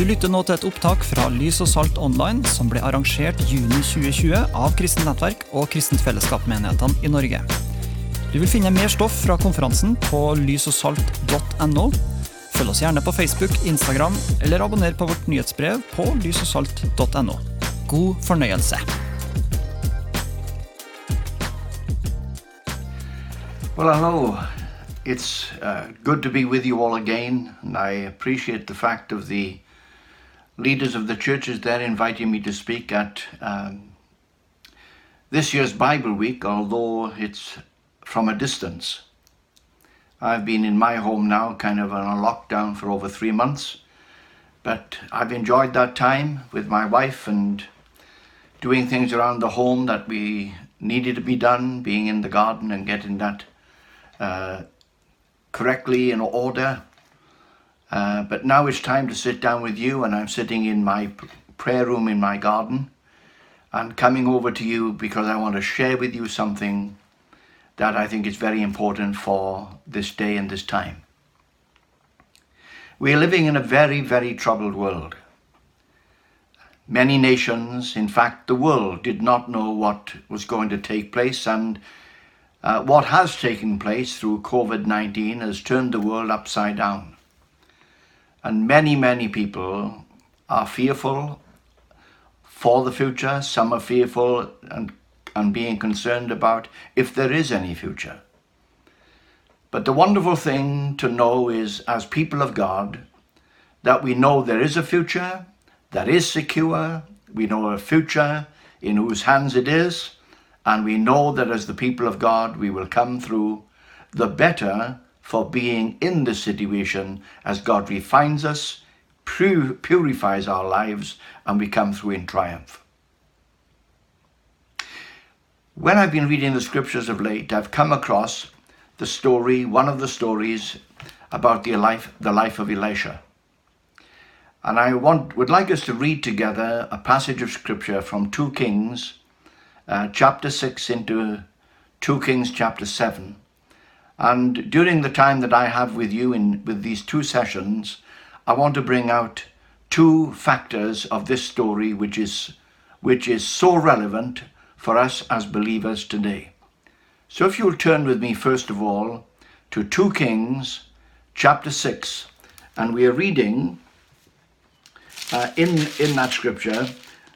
Du lytter nå til et opptak fra Lys og Salt Online, som ble arrangert juni 2020 av Kristent Nettverk og Kristent Fellesskap-menighetene i Norge. Du vil finne mer stoff fra konferansen på lysogsalt.no. Følg oss gjerne på Facebook, Instagram, eller abonner på vårt nyhetsbrev på lysogsalt.no. God fornøyelse. Well, hello. It's uh, good to be with you all again, and I appreciate the fact of the leaders of the churches there inviting me to speak at um, this year's Bible Week, although it's from a distance. I've been in my home now, kind of on a lockdown for over three months, but I've enjoyed that time with my wife and doing things around the home that we needed to be done, being in the garden and getting that uh, correctly in order. Uh, but now it's time to sit down with you, and I'm sitting in my prayer room in my garden and coming over to you because I want to share with you something that I think is very important for this day and this time. We are living in a very, very troubled world. Many nations, in fact, the world, did not know what was going to take place, and uh, what has taken place through COVID 19 has turned the world upside down. And many, many people are fearful for the future. Some are fearful and, and being concerned about if there is any future. But the wonderful thing to know is, as people of God, that we know there is a future that is secure. We know a future in whose hands it is. And we know that as the people of God, we will come through the better for being in this situation as God refines us, purifies our lives, and we come through in triumph. When I've been reading the scriptures of late, I've come across the story, one of the stories about the life, the life of Elisha. And I want, would like us to read together a passage of scripture from 2 Kings uh, chapter 6 into 2 Kings chapter 7. And during the time that I have with you in with these two sessions, I want to bring out two factors of this story which is which is so relevant for us as believers today. So if you'll turn with me first of all to 2 Kings chapter 6 and we are reading uh, in in that scripture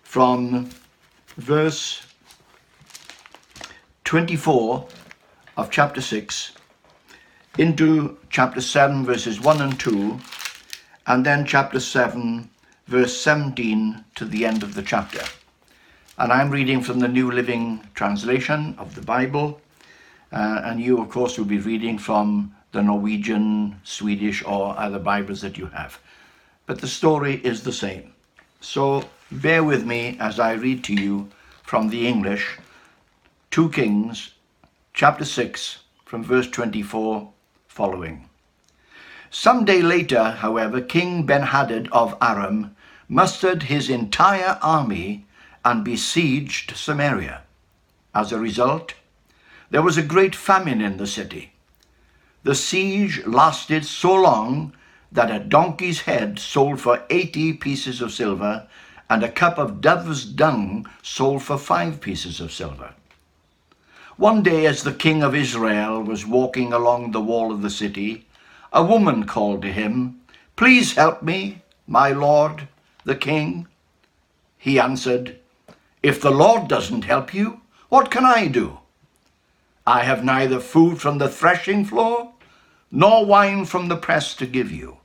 from verse 24 of chapter 6 into chapter 7, verses 1 and 2, and then chapter 7, verse 17 to the end of the chapter. And I'm reading from the New Living Translation of the Bible, uh, and you, of course, will be reading from the Norwegian, Swedish, or other Bibles that you have. But the story is the same. So bear with me as I read to you from the English 2 Kings chapter 6 from verse 24 following. Some day later, however, King Ben-Hadad of Aram mustered his entire army and besieged Samaria. As a result, there was a great famine in the city. The siege lasted so long that a donkey's head sold for 80 pieces of silver and a cup of dove's dung sold for five pieces of silver. One day, as the king of Israel was walking along the wall of the city, a woman called to him, Please help me, my lord, the king. He answered, If the Lord doesn't help you, what can I do? I have neither food from the threshing floor nor wine from the press to give you.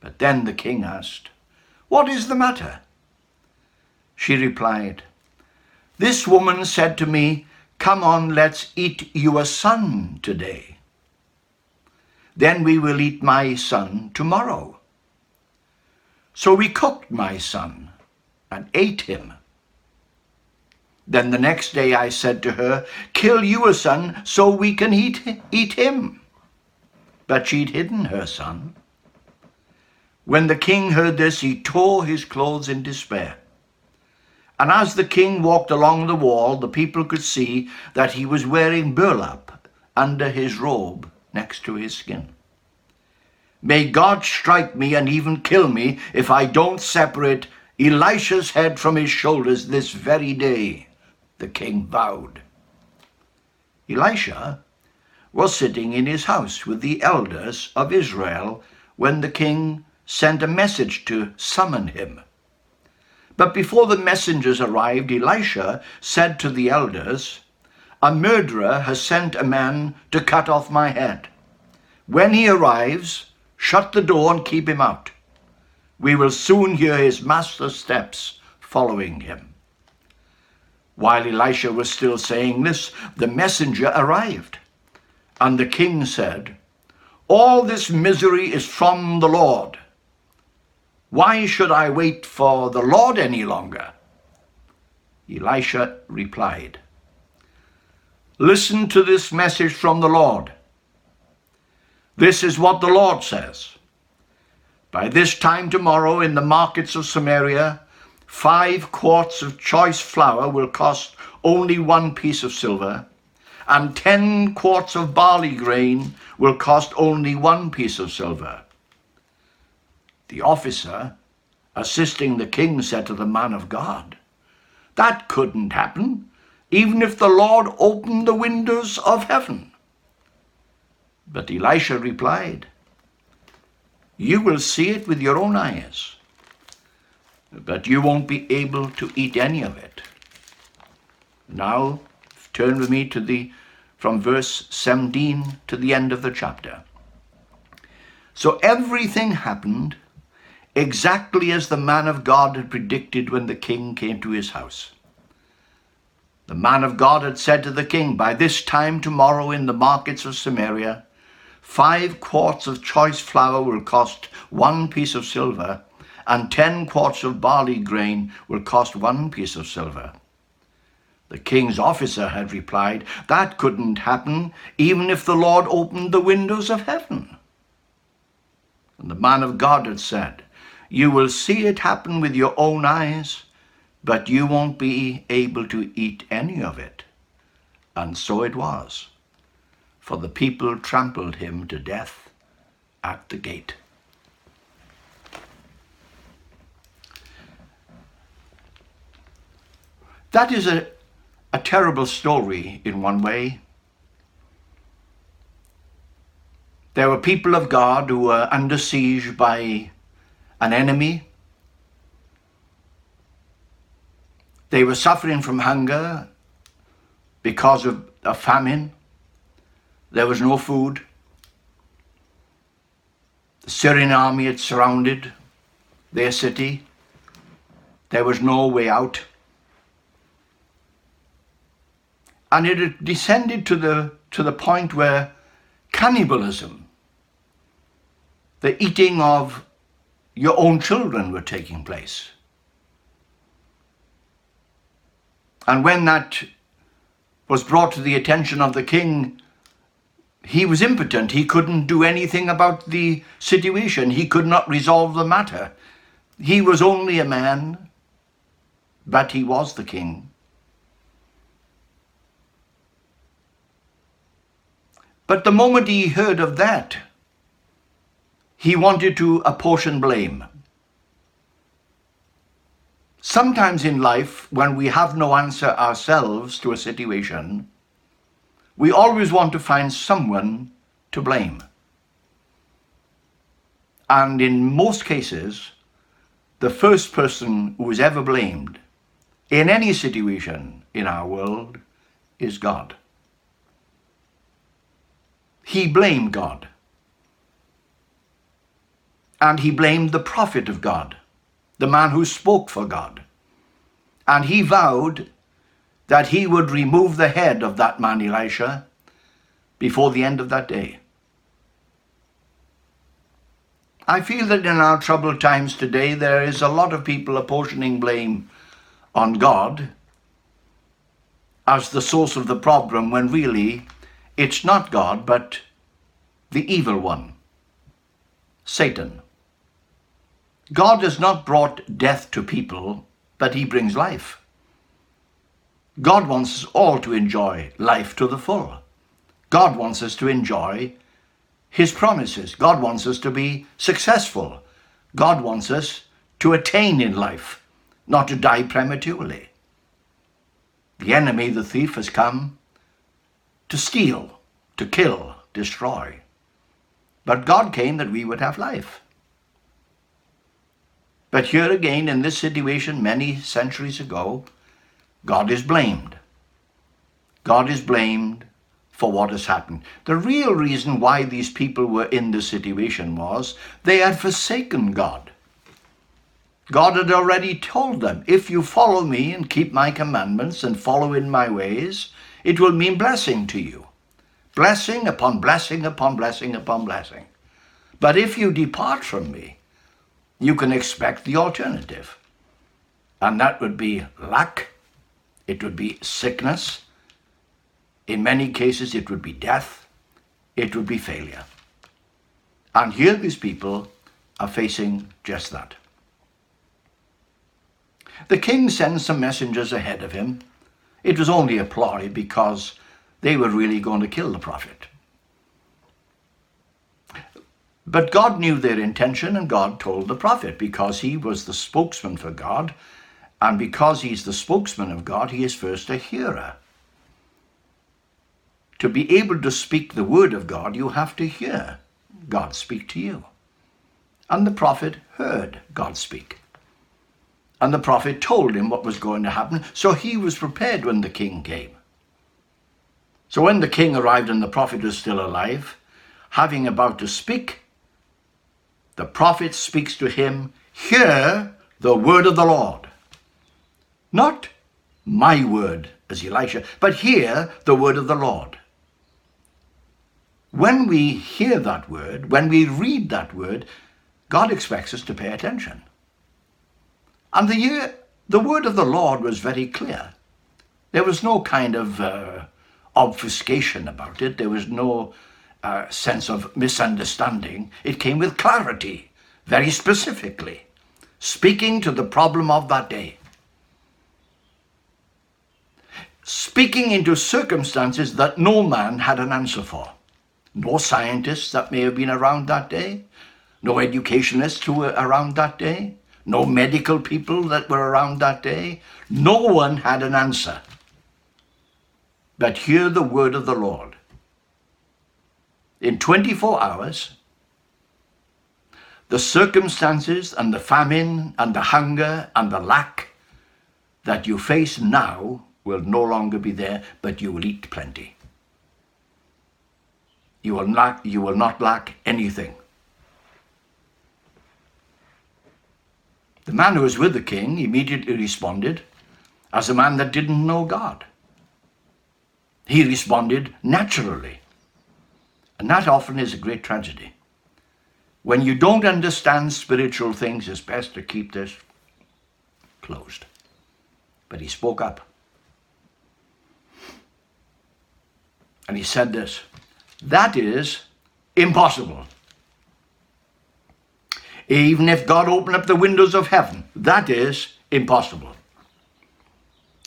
But then the king asked, What is the matter? She replied, This woman said to me, Come on, let's eat your son today. Then we will eat my son tomorrow. So we cooked my son and ate him. Then the next day I said to her, Kill you a son so we can eat, eat him. But she'd hidden her son. When the king heard this, he tore his clothes in despair. And as the king walked along the wall, the people could see that he was wearing burlap under his robe next to his skin. May God strike me and even kill me if I don't separate Elisha's head from his shoulders this very day, the king vowed. Elisha was sitting in his house with the elders of Israel when the king sent a message to summon him. But before the messengers arrived, Elisha said to the elders, A murderer has sent a man to cut off my head. When he arrives, shut the door and keep him out. We will soon hear his master's steps following him. While Elisha was still saying this, the messenger arrived. And the king said, All this misery is from the Lord. Why should I wait for the Lord any longer? Elisha replied, Listen to this message from the Lord. This is what the Lord says. By this time tomorrow in the markets of Samaria, five quarts of choice flour will cost only one piece of silver, and ten quarts of barley grain will cost only one piece of silver. The officer, assisting the king, said to the man of God, That couldn't happen, even if the Lord opened the windows of heaven. But Elisha replied, You will see it with your own eyes, but you won't be able to eat any of it. Now, turn with me to the from verse 17 to the end of the chapter. So everything happened exactly as the man of God had predicted when the king came to his house. The man of God had said to the king, By this time tomorrow in the markets of Samaria, five quarts of choice flour will cost one piece of silver, and ten quarts of barley grain will cost one piece of silver. The king's officer had replied, That couldn't happen even if the Lord opened the windows of heaven. And the man of God had said, You will see it happen with your own eyes, but you won't be able to eat any of it. And so it was, for the people trampled him to death at the gate. That is a, a terrible story in one way. There were people of God who were under siege by an enemy. They were suffering from hunger because of a famine. There was no food. The Syrian army had surrounded their city. There was no way out. And it had descended to the, to the point where cannibalism, the eating of your own children were taking place. And when that was brought to the attention of the king, he was impotent. He couldn't do anything about the situation. He could not resolve the matter. He was only a man, but he was the king. But the moment he heard of that, he wanted to apportion blame. Sometimes in life, when we have no answer ourselves to a situation, we always want to find someone to blame. And in most cases, the first person who is ever blamed in any situation in our world is God. He blamed God. And he blamed the prophet of God, the man who spoke for God. And he vowed that he would remove the head of that man, Elisha, before the end of that day. I feel that in our troubled times today, there is a lot of people apportioning blame on God as the source of the problem when really it's not God, but the evil one, Satan. God has not brought death to people, but he brings life. God wants us all to enjoy life to the full. God wants us to enjoy his promises. God wants us to be successful. God wants us to attain in life, not to die prematurely. The enemy, the thief, has come to steal, to kill, destroy. But God came that we would have life. But here again, in this situation many centuries ago, God is blamed. God is blamed for what has happened. The real reason why these people were in this situation was they had forsaken God. God had already told them, if you follow me and keep my commandments and follow in my ways, it will mean blessing to you. Blessing upon blessing upon blessing upon blessing. But if you depart from me, you can expect the alternative. And that would be lack, it would be sickness, in many cases it would be death, it would be failure. And here these people are facing just that. The king sends some messengers ahead of him. It was only a ploy because they were really going to kill the prophet. But God knew their intention and God told the prophet because he was the spokesman for God. And because he's the spokesman of God, he is first a hearer. To be able to speak the word of God, you have to hear God speak to you. And the prophet heard God speak. And the prophet told him what was going to happen, so he was prepared when the king came. So when the king arrived and the prophet was still alive, having about to speak, the prophet speaks to him, Hear the word of the Lord. Not my word, as Elisha, but hear the word of the Lord. When we hear that word, when we read that word, God expects us to pay attention. And the, year, the word of the Lord was very clear. There was no kind of uh, obfuscation about it. There was no uh, sense of misunderstanding. It came with clarity, very specifically, speaking to the problem of that day. Speaking into circumstances that no man had an answer for. No scientists that may have been around that day, no educationists who were around that day, no medical people that were around that day. No one had an answer. But hear the word of the Lord. In 24 hours, the circumstances and the famine and the hunger and the lack that you face now will no longer be there, but you will eat plenty. You will not, you will not lack anything. The man who was with the king immediately responded as a man that didn't know God. He responded naturally. And that often is a great tragedy. When you don't understand spiritual things, it's best to keep this closed. But he spoke up. And he said this that is impossible. Even if God opened up the windows of heaven, that is impossible.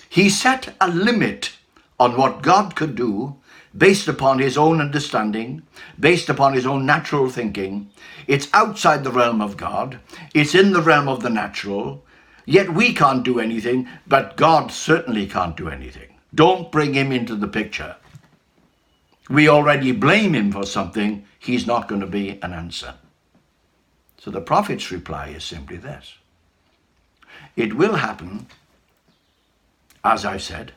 He set a limit on what God could do based upon his own understanding, based upon his own natural thinking. It's outside the realm of God, it's in the realm of the natural, yet we can't do anything, but God certainly can't do anything. Don't bring him into the picture. We already blame him for something, he's not going to be an answer. So the prophet's reply is simply this It will happen, as I said,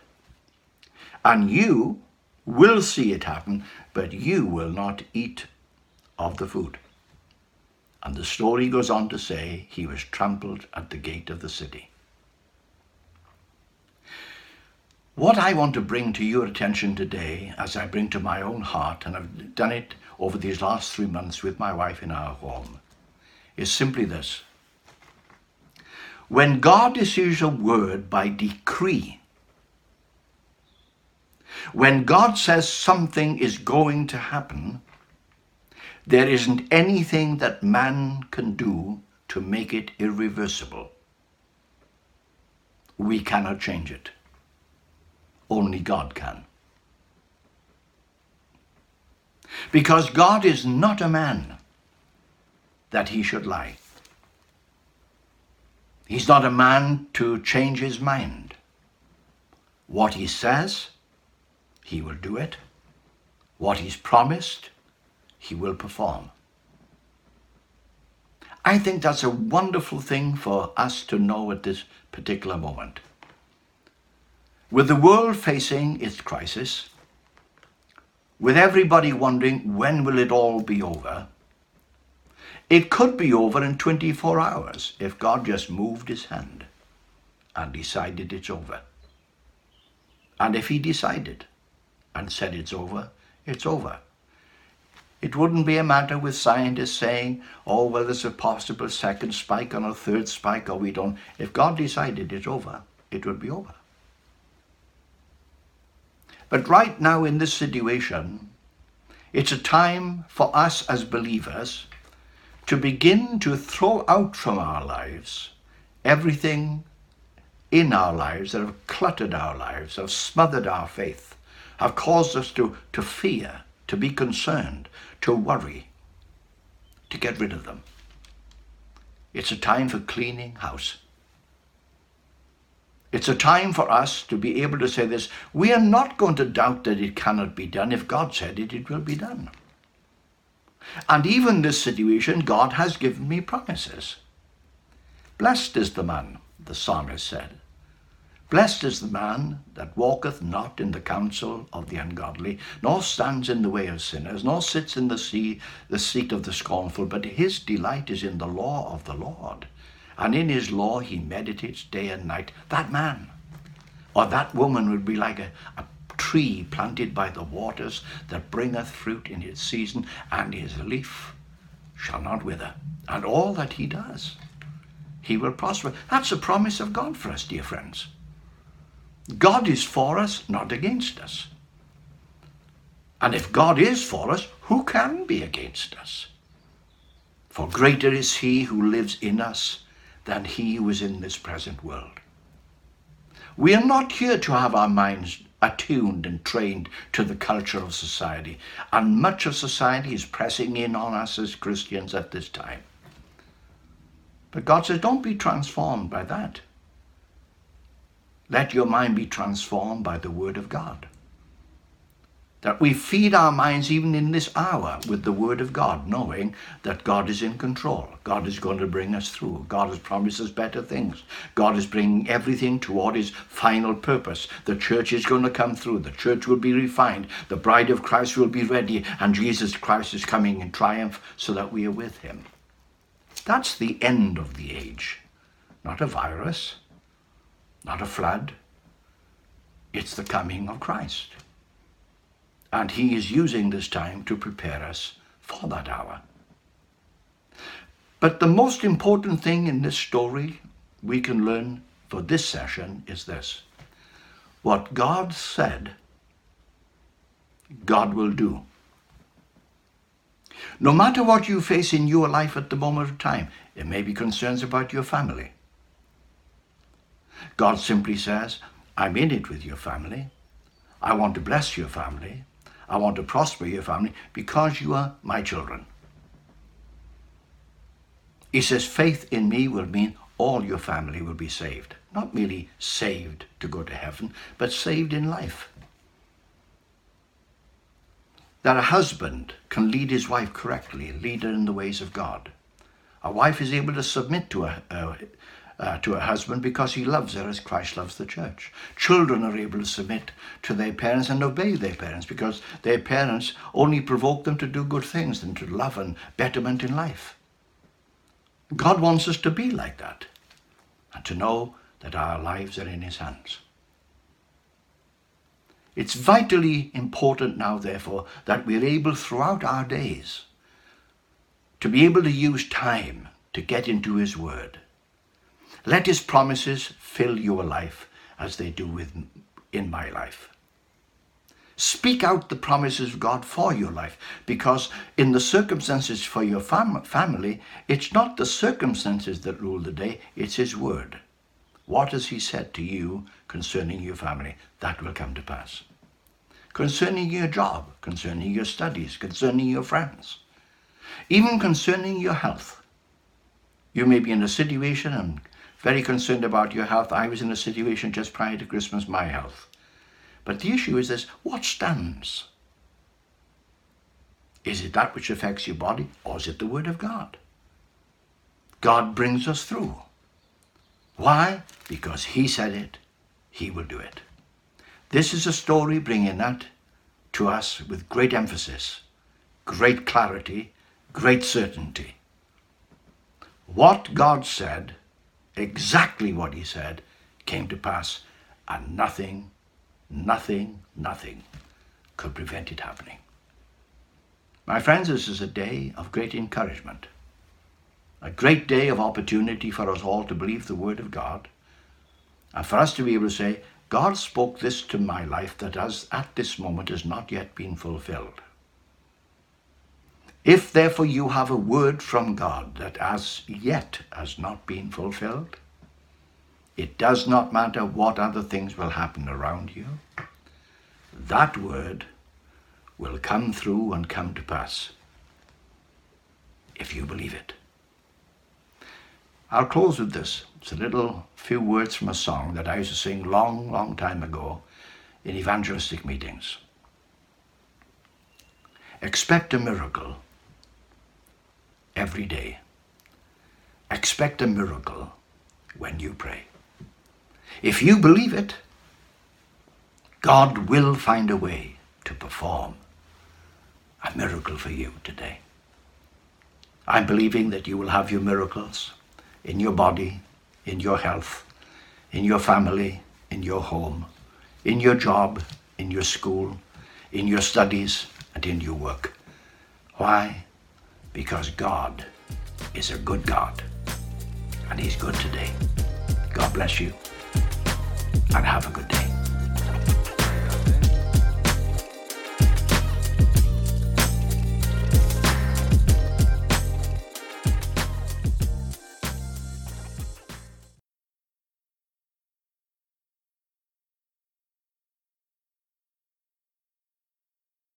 and you will see it happen, but you will not eat of the food. And the story goes on to say he was trampled at the gate of the city. What I want to bring to your attention today, as I bring to my own heart, and I've done it over these last three months with my wife in our home, is simply this. When God issues a word by decree, when God says something is going to happen, there isn't anything that man can do to make it irreversible. We cannot change it. Only God can. Because God is not a man that he should lie. He's not a man to change his mind. What he says, he will do it. What he's promised, he will perform. I think that's a wonderful thing for us to know at this particular moment. With the world facing its crisis, with everybody wondering when will it all be over, it could be over in 24 hours if God just moved his hand and decided it's over. And if he decided and said it's over, it's over. It wouldn't be a matter with scientists saying, oh, well, there's a possible second spike or a third spike, or we don't. If God decided it's over, it would be over. But right now in this situation, it's a time for us as believers to begin to throw out from our lives everything in our lives that have cluttered our lives, have smothered our faith, have caused us to, to fear, to be concerned, to worry, to get rid of them. It's a time for cleaning house. It's a time for us to be able to say this. We are not going to doubt that it cannot be done. If God said it, it will be done. And even this situation, God has given me promises. Blessed is the man, the psalmist said. Blessed is the man that walketh not in the counsel of the ungodly, nor stands in the way of sinners, nor sits in the, sea, the seat of the scornful, but his delight is in the law of the Lord. And in his law he meditates day and night. That man or that woman would be like a, a tree planted by the waters that bringeth fruit in its season, and his leaf shall not wither. And all that he does, he will prosper. That's a promise of God for us, dear friends. God is for us, not against us. And if God is for us, who can be against us? For greater is he who lives in us than he who is in this present world. We are not here to have our minds attuned and trained to the culture of society, and much of society is pressing in on us as Christians at this time. But God says, don't be transformed by that. Let your mind be transformed by the Word of God. That we feed our minds even in this hour with the Word of God, knowing that God is in control. God is going to bring us through. God has promised us better things. God is bringing everything toward His final purpose. The church is going to come through. The church will be refined. The bride of Christ will be ready. And Jesus Christ is coming in triumph so that we are with Him. That's the end of the age. Not a virus, not a flood. It's the coming of Christ. And he is using this time to prepare us for that hour. But the most important thing in this story we can learn for this session is this. What God said, God will do. No matter what you face in your life at the moment of time, it may be concerns about your family. God simply says, I'm in it with your family. I want to bless your family. I want to prosper your family because you are my children. He says, faith in me will mean all your family will be saved. Not merely saved to go to heaven, but saved in life. That a husband can lead his wife correctly, lead her in the ways of God. A wife is able to submit to a, uh, to a husband because he loves her as Christ loves the church. Children are able to submit to their parents and obey their parents because their parents only provoke them to do good things and to love and betterment in life. God wants us to be like that and to know that our lives are in his hands. It's vitally important now, therefore, that we're able throughout our days to be able to use time to get into his word let his promises fill your life as they do with, in my life. Speak out the promises of God for your life because in the circumstances for your fam- family, it's not the circumstances that rule the day, it's his word. What has he said to you concerning your family? That will come to pass. concerning your job, concerning your studies, concerning your friends, even concerning your health. You may be in a situation and very concerned about your health. I was in a situation just prior to Christmas, my health. But the issue is this what stands? Is it that which affects your body or is it the Word of God? God brings us through. Why? Because He said it, He will do it. This is a story bringing that to us with great emphasis, great clarity, great certainty. What God said, exactly what He said, came to pass, and nothing, nothing, nothing could prevent it happening. My friends, this is a day of great encouragement, a great day of opportunity for us all to believe the Word of God, and for us to be able to say, God spoke this to my life that as at this moment has not yet been fulfilled. If therefore you have a word from God that as yet has not been fulfilled, it does not matter what other things will happen around you. That word will come through and come to pass if you believe it. I'll close with this. It's a little few words from a song that I used to sing long, long time ago in evangelistic meetings. Expect a miracle every day. Expect a miracle when you pray. If you believe it, God will find a way to perform a miracle for you today. I'm believing that you will have your miracles in your body, in your health, in your family, in your home, in your job, in your school, in your studies, and in your work. Why? Because God is a good God, and He's good today. God bless you, and have a good day.